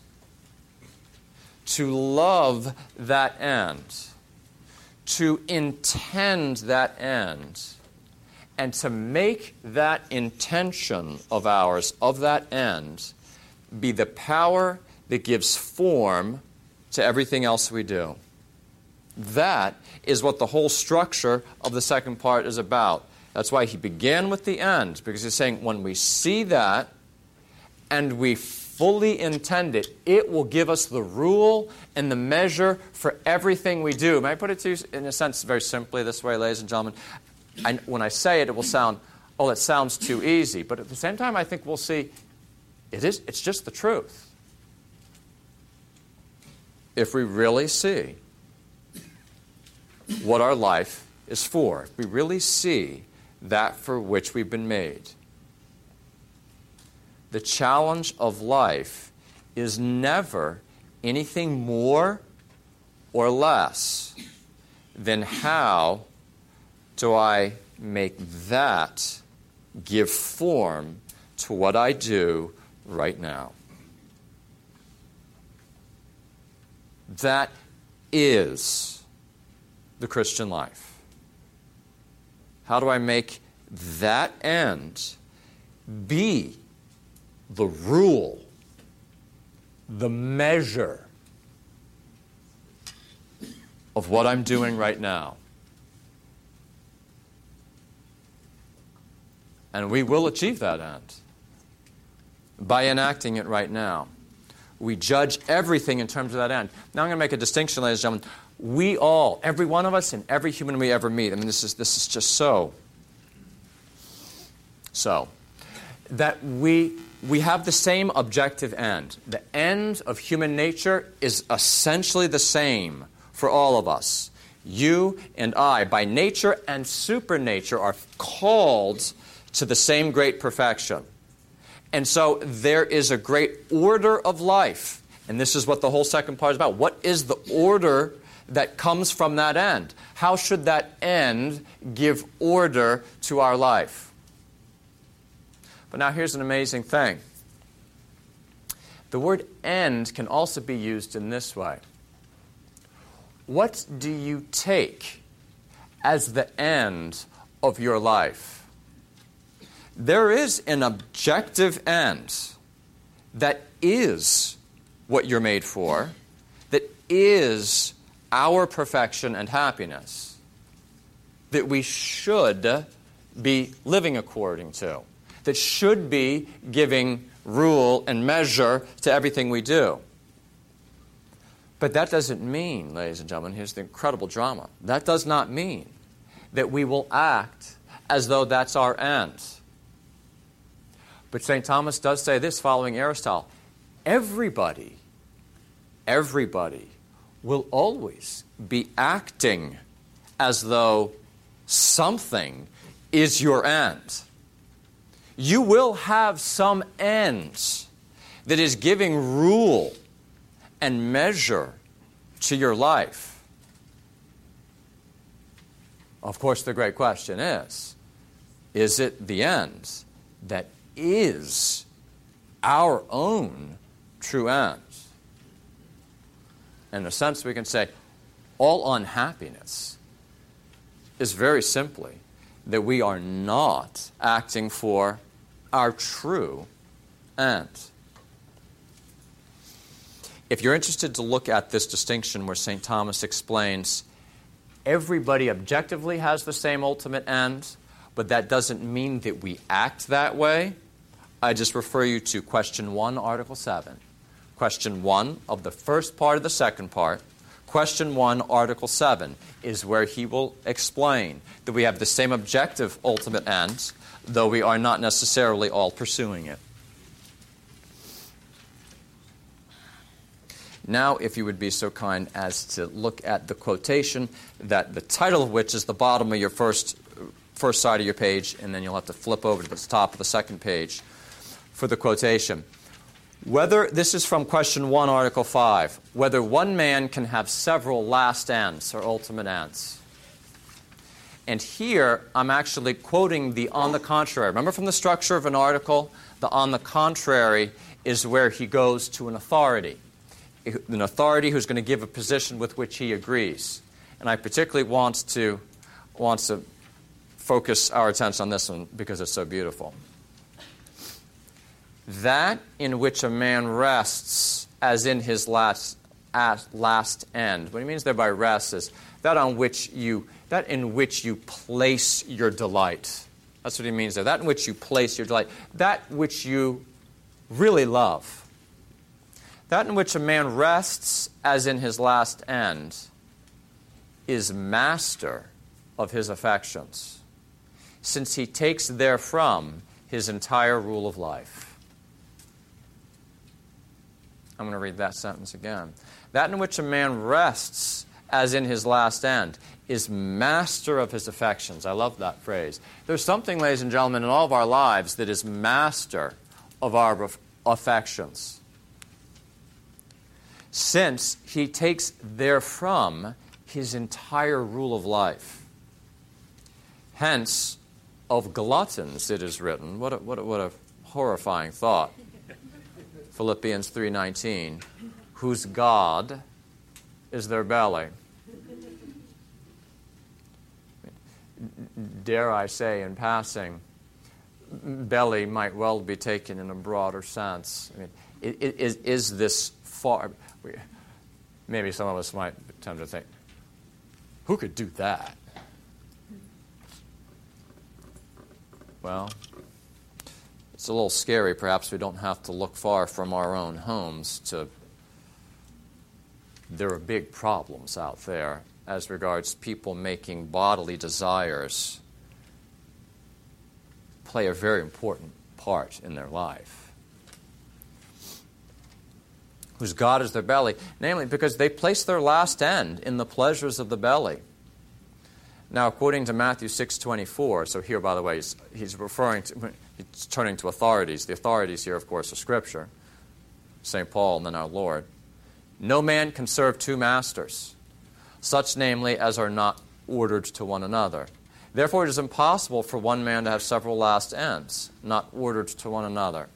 to love that end, to intend that end, and to make that intention of ours, of that end, be the power that gives form to everything else we do. That is what the whole structure of the second part is about. That's why he began with the end, because he's saying when we see that and we fully intend it, it will give us the rule and the measure for everything we do. May I put it to you in a sense very simply this way, ladies and gentlemen? I, when I say it, it will sound, oh, it sounds too easy. But at the same time, I think we'll see it is, it's just the truth. If we really see what our life is for, if we really see that for which we've been made, the challenge of life is never anything more or less than how do I make that give form to what I do right now. That is the Christian life. How do I make that end be the rule, the measure of what I'm doing right now. And we will achieve that end by enacting it right now. We judge everything in terms of that end. Now I'm going to make a distinction, ladies and gentlemen. We all, every one of us, and every human we ever meet, I mean, this is, this is just so. So, that we, we have the same objective end. The end of human nature is essentially the same for all of us. You and I, by nature and supernature, are called to the same great perfection. And so there is a great order of life. And this is what the whole second part is about. What is the order that comes from that end? How should that end give order to our life? But now here's an amazing thing the word end can also be used in this way. What do you take as the end of your life? there is an objective end that is what you're made for, that is our perfection and happiness, that we should be living according to, that should be giving rule and measure to everything we do. But that doesn't mean, ladies and gentlemen, here's the incredible drama. That does not mean that we will act as though that's our end. But St. Thomas does say this following Aristotle everybody, everybody will always be acting as though something is your end. You will have some ends that is giving rule and measure to your life. Of course, the great question is is it the end that is our own true ends. In a sense, we can say all unhappiness is very simply that we are not acting for our true end. If you're interested to look at this distinction where St. Thomas explains everybody objectively has the same ultimate end, but that doesn't mean that we act that way, I just refer you to question 1, article 7. Question 1 of the first part of the second part. Question 1, article 7 is where he will explain that we have the same objective ultimate ends, though we are not necessarily all pursuing it. Now, if you would be so kind as to look at the quotation, that the title of which is the bottom of your first, first side of your page, and then you'll have to flip over to the top of the second page for the quotation. Whether, this is from question 1, article 5, whether one man can have several last ends or ultimate ends. And here, I'm actually quoting the on the contrary. Remember from the structure of an article, the on the contrary is where he goes to an authority, an authority who's going to give a position with which he agrees. And I particularly want to, want to focus our attention on this one because it's so beautiful that in which a man rests as in his last, at last end. What he means there by rest is that on which you that in which you place your delight. That's what he means there. That in which you place your delight. That which you really love. That in which a man rests as in his last end is master of his affections, since he takes therefrom his entire rule of life. I'm going to read that sentence again. That in which a man rests as in his last end is master of his affections. I love that phrase. There's something, ladies and gentlemen, in all of our lives that is master of our affections. Since he takes therefrom his entire rule of life. Hence, of gluttons it is written. What a, what a, what a horrifying thought. Philippians 3:19, whose God is their belly. Dare I say in passing, belly might well be taken in a broader sense. I mean, is, is this far? Maybe some of us might tend to think, who could do that? Well, It's a little scary. Perhaps we don't have to look far from our own homes to. There are big problems out there as regards people making bodily desires play a very important part in their life. Whose God is their belly, namely because they place their last end in the pleasures of the belly. Now, according to Matthew 6.24, so here, by the way, he's, he's referring to, he's turning to authorities. The authorities here, of course, are Scripture, St. Paul, and then our Lord. No man can serve two masters, such namely as are not ordered to one another. Therefore, it is impossible for one man to have several last ends, not ordered to one another.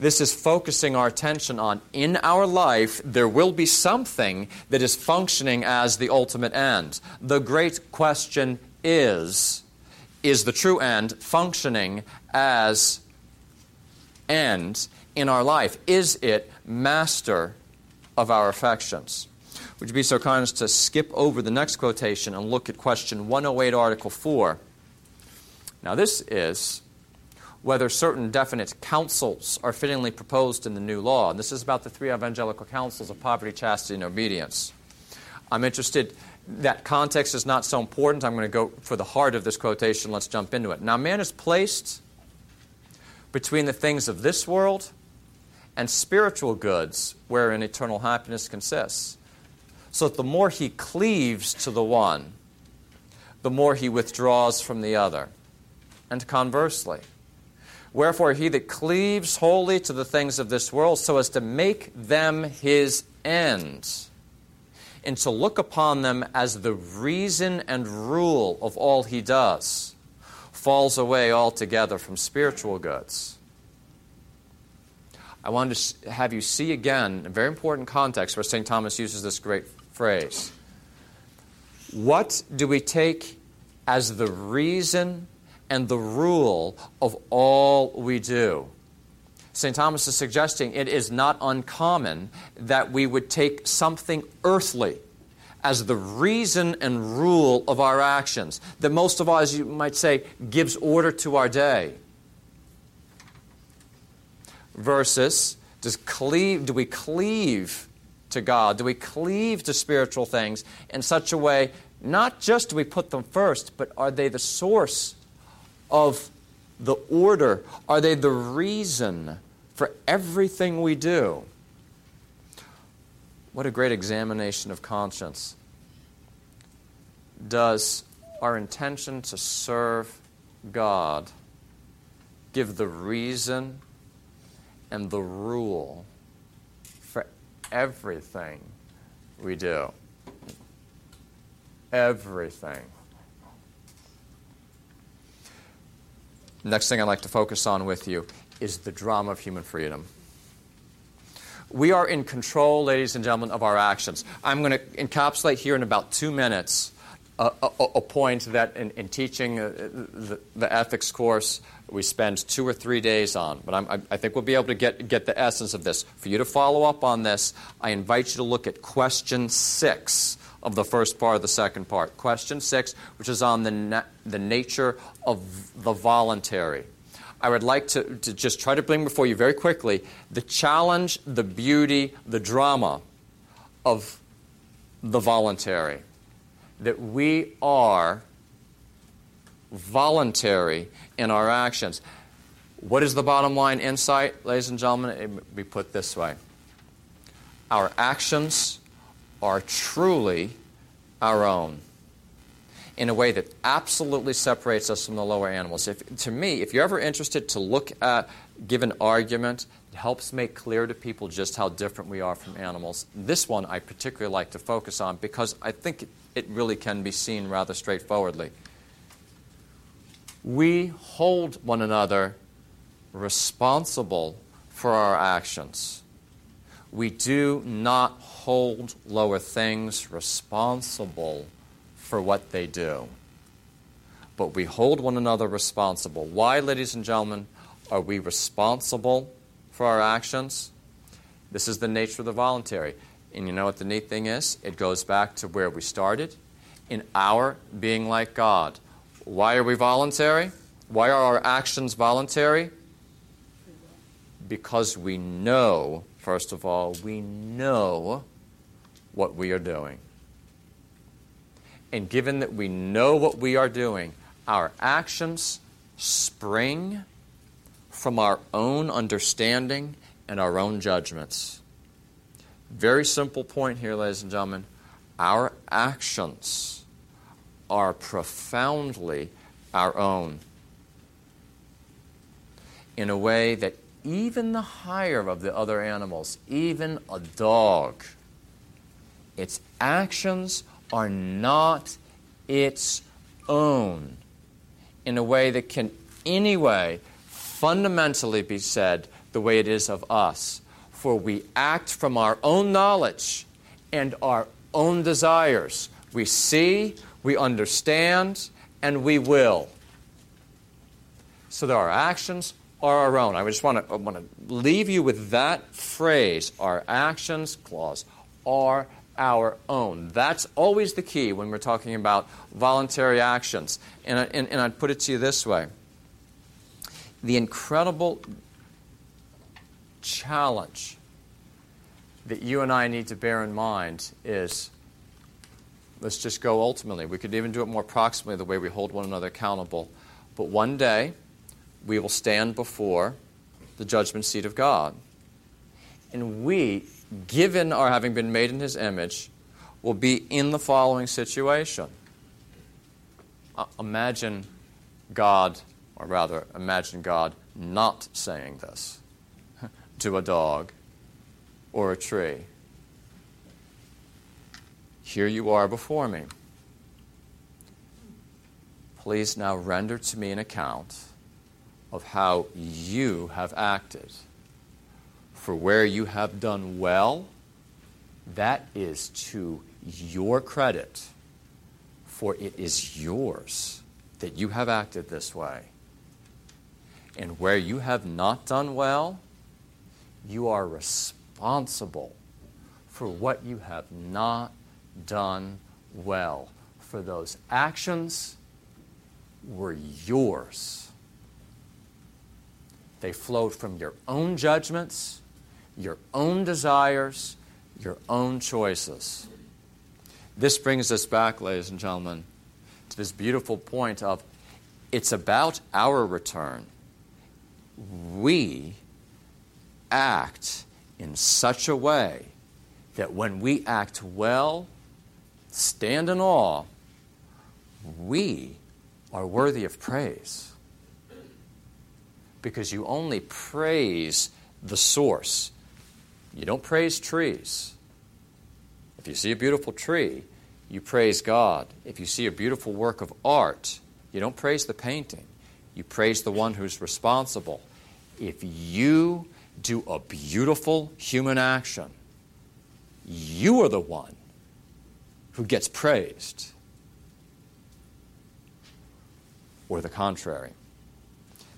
This is focusing our attention on in our life, there will be something that is functioning as the ultimate end. The great question is is the true end functioning as end in our life? Is it master of our affections? Would you be so kind as to skip over the next quotation and look at question 108, Article 4? Now, this is whether certain definite counsels are fittingly proposed in the new law. And this is about the three evangelical counsels of poverty, chastity, and obedience. I'm interested, that context is not so important. I'm going to go for the heart of this quotation. Let's jump into it. Now, man is placed between the things of this world and spiritual goods wherein eternal happiness consists. So that the more he cleaves to the one, the more he withdraws from the other. And conversely, wherefore he that cleaves wholly to the things of this world so as to make them his end, and to look upon them as the reason and rule of all he does, falls away altogether from spiritual goods. I want to have you see again a very important context where St. Thomas uses this great phrase. What do we take as the reason and the rule of all we do? St. Thomas is suggesting it is not uncommon that we would take something earthly as the reason and rule of our actions, that most of us, you might say, gives order to our day. Versus, does cleave, do we cleave to God? Do we cleave to spiritual things in such a way, not just do we put them first, but are they the source of the order? Are they the reason for everything we do? What a great examination of conscience. Does our intention to serve God give the reason and the rule for everything we do. Everything. Next thing I'd like to focus on with you is the drama of human freedom. We are in control, ladies and gentlemen, of our actions. I'm going to encapsulate here in about two minutes a, a, a point that in, in teaching uh, the, the, ethics course we spend two or three days on. But I'm, i think we'll be able to get, get the essence of this. For you to follow up on this, I invite you to look at question six of the first part of the second part. Question six, which is on the, na- the nature of the voluntary. I would like to, to just try to bring before you very quickly the challenge, the beauty, the drama of the voluntary that we are voluntary in our actions. What is the bottom line insight, ladies and gentlemen? Be put this way Our actions are truly our own in a way that absolutely separates us from the lower animals. If, to me, if you're ever interested to look at, give an argument, it helps make clear to people just how different we are from animals. This one I particularly like to focus on because I think it really can be seen rather straightforwardly. We hold one another responsible for our actions. We do not hold lower things responsible for what they do. But we hold one another responsible. Why, ladies and gentlemen, are we responsible for our actions? This is the nature of the voluntary. And you know what the neat thing is? It goes back to where we started in our being like God. Why are we voluntary? Why are our actions voluntary? Because we know, first of all, we know what we are doing. And given that we know what we are doing, our actions spring from our own understanding and our own judgments. Very simple point here, ladies and gentlemen. Our actions are profoundly our own in a way that even the higher of the other animals, even a dog, its actions are not its own in a way that can, anyway, fundamentally be said the way it is of us. For we act from our own knowledge and our own desires. We see, we understand, and we will. So that our actions are our own. I just want to, want to leave you with that phrase. Our actions, clause, are our own. That's always the key when we're talking about voluntary actions. And, and, and I'd put it to you this way the incredible challenge that you and I need to bear in mind is let's just go ultimately. We could even do it more proximately, the way we hold one another accountable. But one day, we will stand before the judgment seat of God. And we, given our having been made in His image, will be in the following situation. Uh, imagine God, or rather, imagine God not saying this [LAUGHS] to a dog or a tree. Here you are before me. Please now render to me an account of how you have acted. For where you have done well, that is to your credit, for it is yours that you have acted this way. And where you have not done well, you are responsible for what you have not done well. For those actions were yours. They flowed from your own judgments, your own desires, your own choices. This brings us back, ladies and gentlemen, to this beautiful point of it's about our return. We act in such a way that when we act well, stand in awe, we are worthy of praise. Because you only praise the source, you don't praise trees. If you see a beautiful tree, you praise God. If you see a beautiful work of art, you don't praise the painting, you praise the one who's responsible. If you do a beautiful human action, you are the one who gets praised, or the contrary.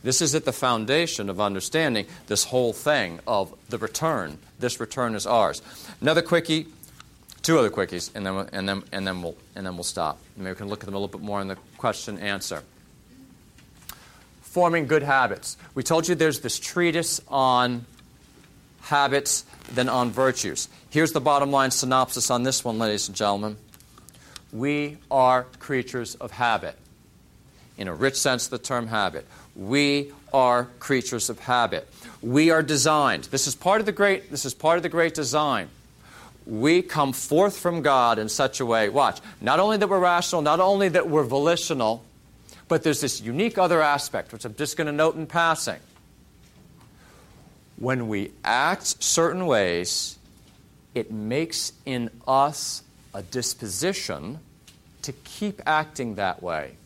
This is at the foundation of understanding this whole thing of the return. This return is ours. Another quickie, two other quickies, and then, and then, and then, we'll, and then we'll stop. Maybe we can look at them a little bit more in the question answer. Forming good habits. We told you there's this treatise on habits than on virtues. Here's the bottom line synopsis on this one, ladies and gentlemen. We are creatures of habit. In a rich sense of the term habit. We are creatures of habit. We are designed. This is part of the great, this is part of the great design. We come forth from God in such a way, watch, not only that we're rational, not only that we're volitional, but there's this unique other aspect, which I'm just going to note in passing when we act certain ways, it makes in us a disposition to keep acting that way.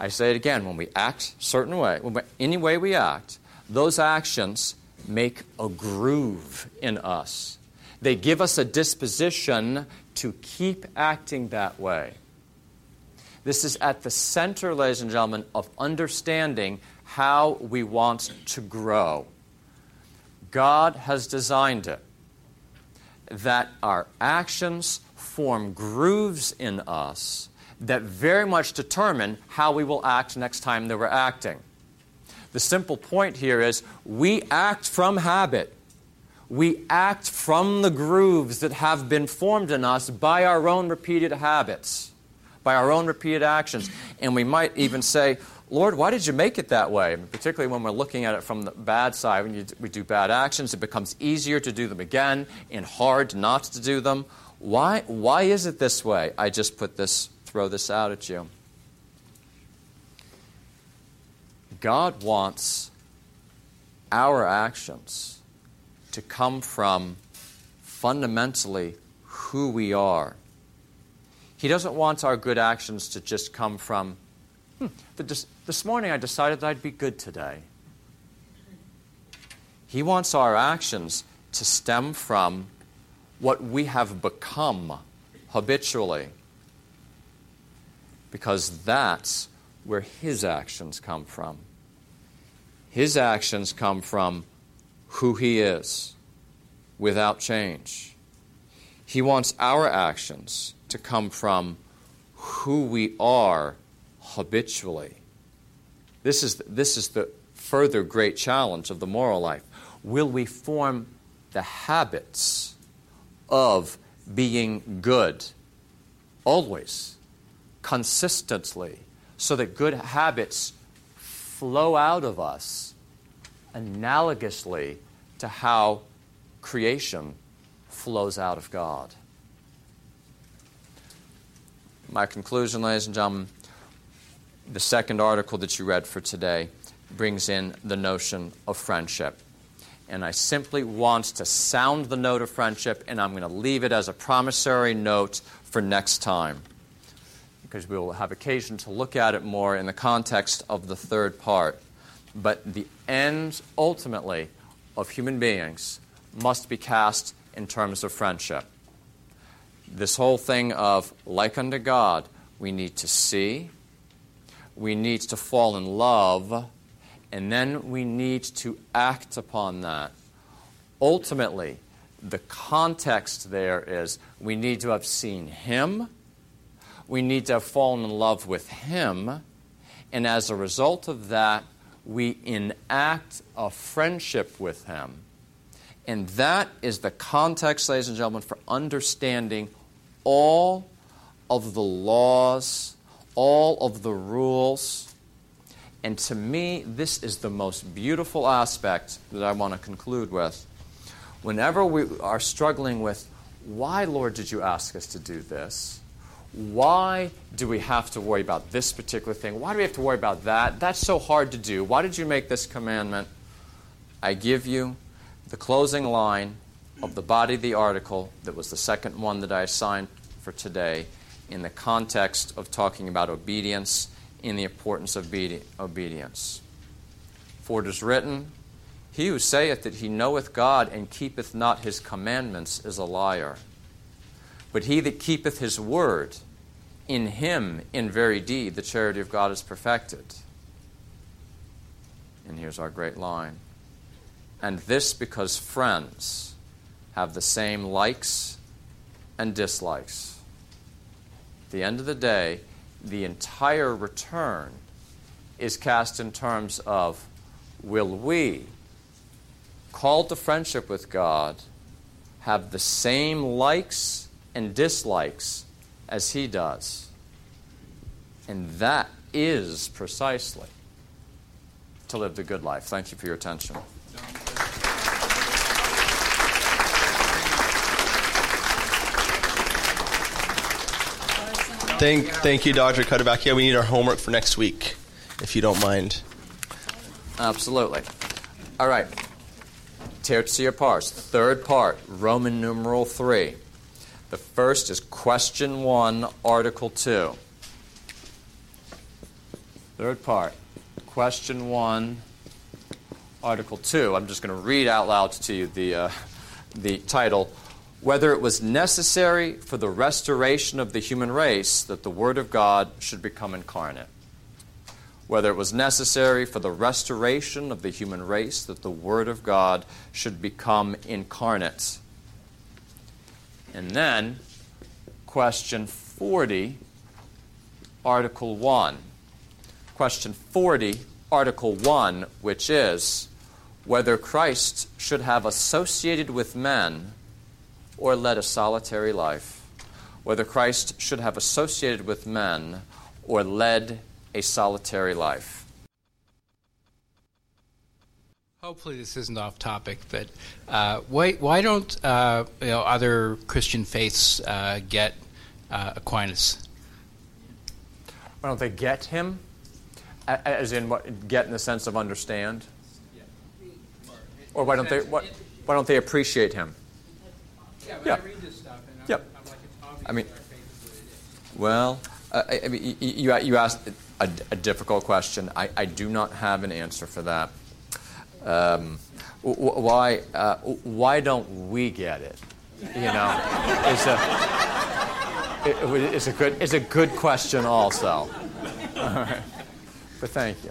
I say it again when we act certain way, any way we act, those actions make a groove in us. They give us a disposition to keep acting that way. This is at the center, ladies and gentlemen, of understanding how we want to grow. God has designed it that our actions form grooves in us that very much determine how we will act next time that we're acting. The simple point here is we act from habit. We act from the grooves that have been formed in us by our own repeated habits, by our own repeated actions. And we might even say, Lord, why did you make it that way? particularly when we're looking at it from the bad side, when you, we do bad actions, it becomes easier to do them again and hard not to do them. Why, why is it this way? I just put this, throw this out at you. God wants our actions to come from fundamentally who we are. He doesn't want our good actions to just come from, hmm, this, this morning I decided that I'd be good today. He wants our actions to stem from what we have become habitually. Because that's where his actions come from. His actions come from who he is without change. He wants our actions to come from who we are habitually. This is, this is the further great challenge of the moral life. Will we form the habits of being good always, consistently, so that good habits flow out of us analogously to how creation flows out of God. My conclusion, ladies and gentlemen, the second article that you read for today brings in the notion of friendship. And I simply want to sound the note of friendship, and I'm going to leave it as a promissory note for next time because we will have occasion to look at it more in the context of the third part. But the ends, ultimately, of human beings must be cast in terms of friendship. This whole thing of like unto God, we need to see, we need to fall in love, and then we need to act upon that. Ultimately, the context there is we need to have seen Him we need to have fallen in love with Him. And as a result of that, we enact a friendship with Him. And that is the context, ladies and gentlemen, for understanding all of the laws, all of the rules. And to me, this is the most beautiful aspect that I want to conclude with. Whenever we are struggling with, why, Lord, did you ask us to do this? Why do we have to worry about this particular thing? Why do we have to worry about that? That's so hard to do. Why did you make this commandment? I give you the closing line of the body of the article that was the second one that I assigned for today in the context of talking about obedience in the importance of obedience. For it is written, He who saith that he knoweth God and keepeth not his commandments is a liar. But he that keepeth his word, in him, in very deed, the charity of God is perfected. And here's our great line. And this because friends have the same likes and dislikes. At the end of the day, the entire return is cast in terms of will we, called to friendship with God, have the same likes and dislikes as he does. And that is precisely to live the good life. Thank you for your attention. Thank, thank you, Dr. Cuddeback. Yeah, we need our homework for next week, if you don't mind. Absolutely. All right. Tertia pars, third part, Roman numeral 3. The first is question 1, article 2. Third part, question 1, article 2. I'm just going to read out loud to you the, uh, the title. Whether it was necessary for the restoration of the human race that the Word of God should become incarnate. Whether it was necessary for the restoration of the human race that the Word of God should become incarnate. And then, question 40 Article 1. Question 40, Article 1, which is whether Christ should have associated with men or led a solitary life. Whether Christ should have associated with men or led a solitary life. Hopefully, this isn't off topic, but uh, why, why don't uh, you know, other Christian faiths uh, get uh, Aquinas? Why don't they get him? As in, what, get in the sense of understand? Or why don't they, why, why don't they appreciate him? Yeah, Yeah. I read this stuff, and Yep. I'm like, it's obvious I mean- our faith is what it is. Well, uh, I, I mean, y- y- you, you asked a, a difficult question. I, I do not have an answer for that. Um, why, uh, why don't we get it? You know, it's a, it, it's a good, it's a good question also. But thank you.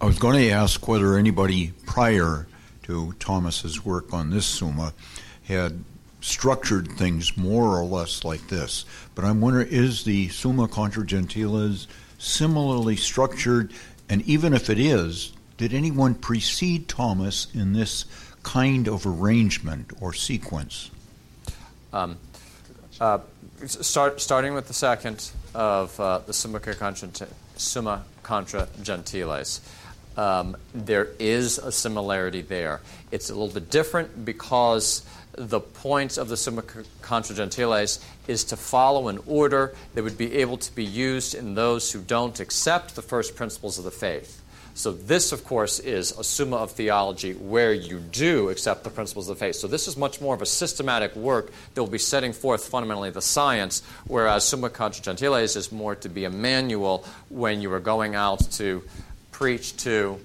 I was going to ask whether anybody prior to Thomas's work on this Summa had structured things more or less like this. But I'm wondering, is the Summa Contra Gentiles similarly structured? And even if it is, did anyone precede Thomas in this kind of arrangement or sequence? Um, uh, start, starting with the second of uh, the Summa Contra, Summa Contra Gentiles. Um, there is a similarity there. It's a little bit different because the point of the Summa Contra Gentiles is to follow an order that would be able to be used in those who don't accept the first principles of the faith. So, this, of course, is a summa of theology where you do accept the principles of the faith. So, this is much more of a systematic work that will be setting forth fundamentally the science, whereas Summa Contra Gentiles is more to be a manual when you are going out to preach to,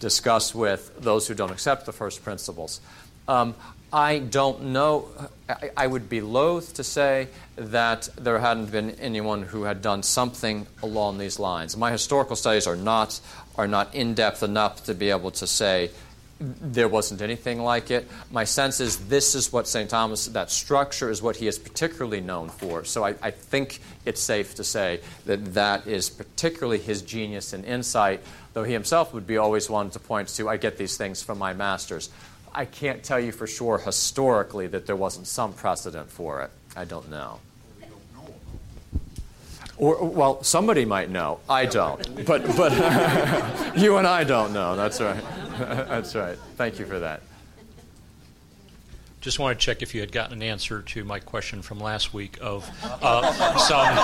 discuss with those who don't accept the first principles. Um, I don't know. I, I would be loath to say that there hadn't been anyone who had done something along these lines. My historical studies are not are not in depth enough to be able to say there wasn't anything like it. My sense is this is what St. Thomas, that structure is what he is particularly known for. So I, I think it's safe to say that that is particularly his genius and insight, though he himself would be always one to point to, I get these things from my masters. I can't tell you for sure historically that there wasn't some precedent for it. I don't know. Or, well, somebody might know. I don't. But, but [LAUGHS] you and I don't know. That's right. [LAUGHS] That's right. Thank you for that. Just want to check if you had gotten an answer to my question from last week of uh, [LAUGHS] some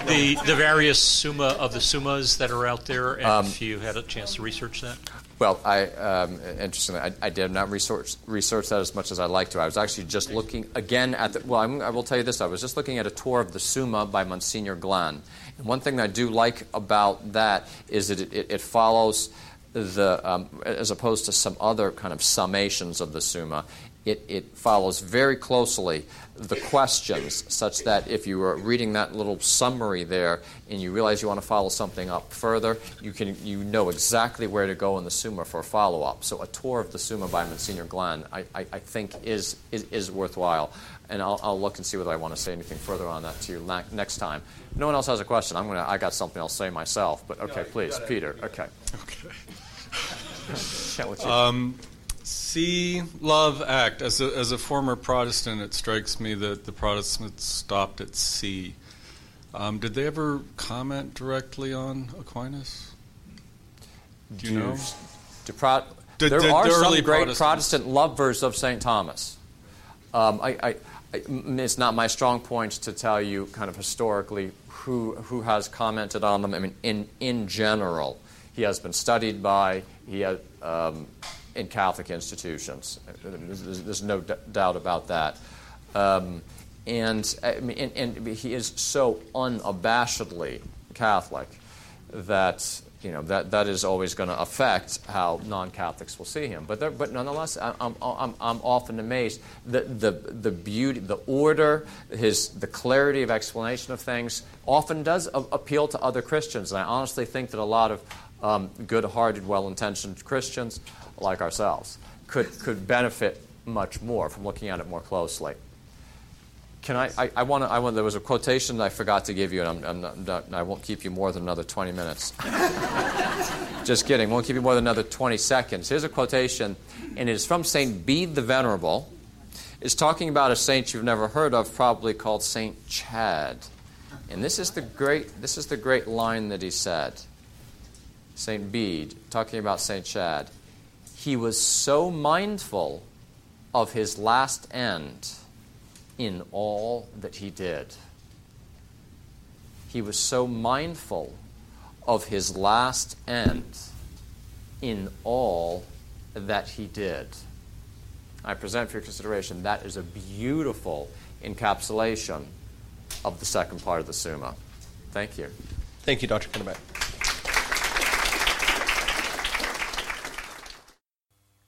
[LAUGHS] the the various summa of the summas that are out there, and if you had a chance to research that. Well, I um, interestingly, I, I, did not research research that as much as I'd like to. I was actually just looking again at the. Well, I'm, I will tell you this: I was just looking at a tour of the Summa by Monsignor Glenn. And one thing that I do like about that is that it, it, it follows the, um, as opposed to some other kind of summations of the Summa, it, it follows very closely the questions, such that if you were reading that little summary there and you realize you want to follow something up further, you can you know exactly where to go in the Summa for a follow up. So a tour of the Summa by Monsignor Glenn, I, I, I think, is, is, is worthwhile. And I'll, I'll, look and see whether I want to say anything further on that to you la- next time. If no one else has a question. I'm gonna. I got something I'll say myself. But okay, please, Peter. Okay. Okay. Chat um, see, love, act. As a, as a former Protestant, it strikes me that the Protestants stopped at C. Um, did they ever comment directly on Aquinas? Do you know? Do pro- Did- there did are the some great Protestant lovers of St. Thomas. Um, I, I, I, it's not my strong point to tell you kind of historically who, who has commented on them. I mean, in, in general, he has been studied by, he um, in Catholic institutions. There's, there's no d- doubt about that. Um, and, and, and he is so unabashedly Catholic that you know that, that is always going to affect how non-Catholics will see him. But there, but nonetheless, I'm, I'm, I'm often amazed that the the beauty, the order, his the clarity of explanation of things often does appeal to other Christians. And I honestly think that a lot of um, good-hearted, well-intentioned Christians like ourselves could could benefit much more from looking at it more closely. Can I? I, I want. I want. There was a quotation that I forgot to give you, and I'm, I'm not, I won't keep you more than another 20 minutes. [LAUGHS] Just kidding. Won't keep you more than another 20 seconds. Here's a quotation, and it is from Saint Bede the Venerable. It's talking about a saint you've never heard of, probably called Saint Chad. And this is the great. This is the great line that he said. Saint Bede talking about Saint Chad. He was so mindful of his last end in all that he did. He was so mindful of his last end in all that he did. I present for your consideration that is a beautiful encapsulation of the second part of the Summa. Thank you. Thank you, Dr. Cuddeback.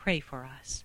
pray for us.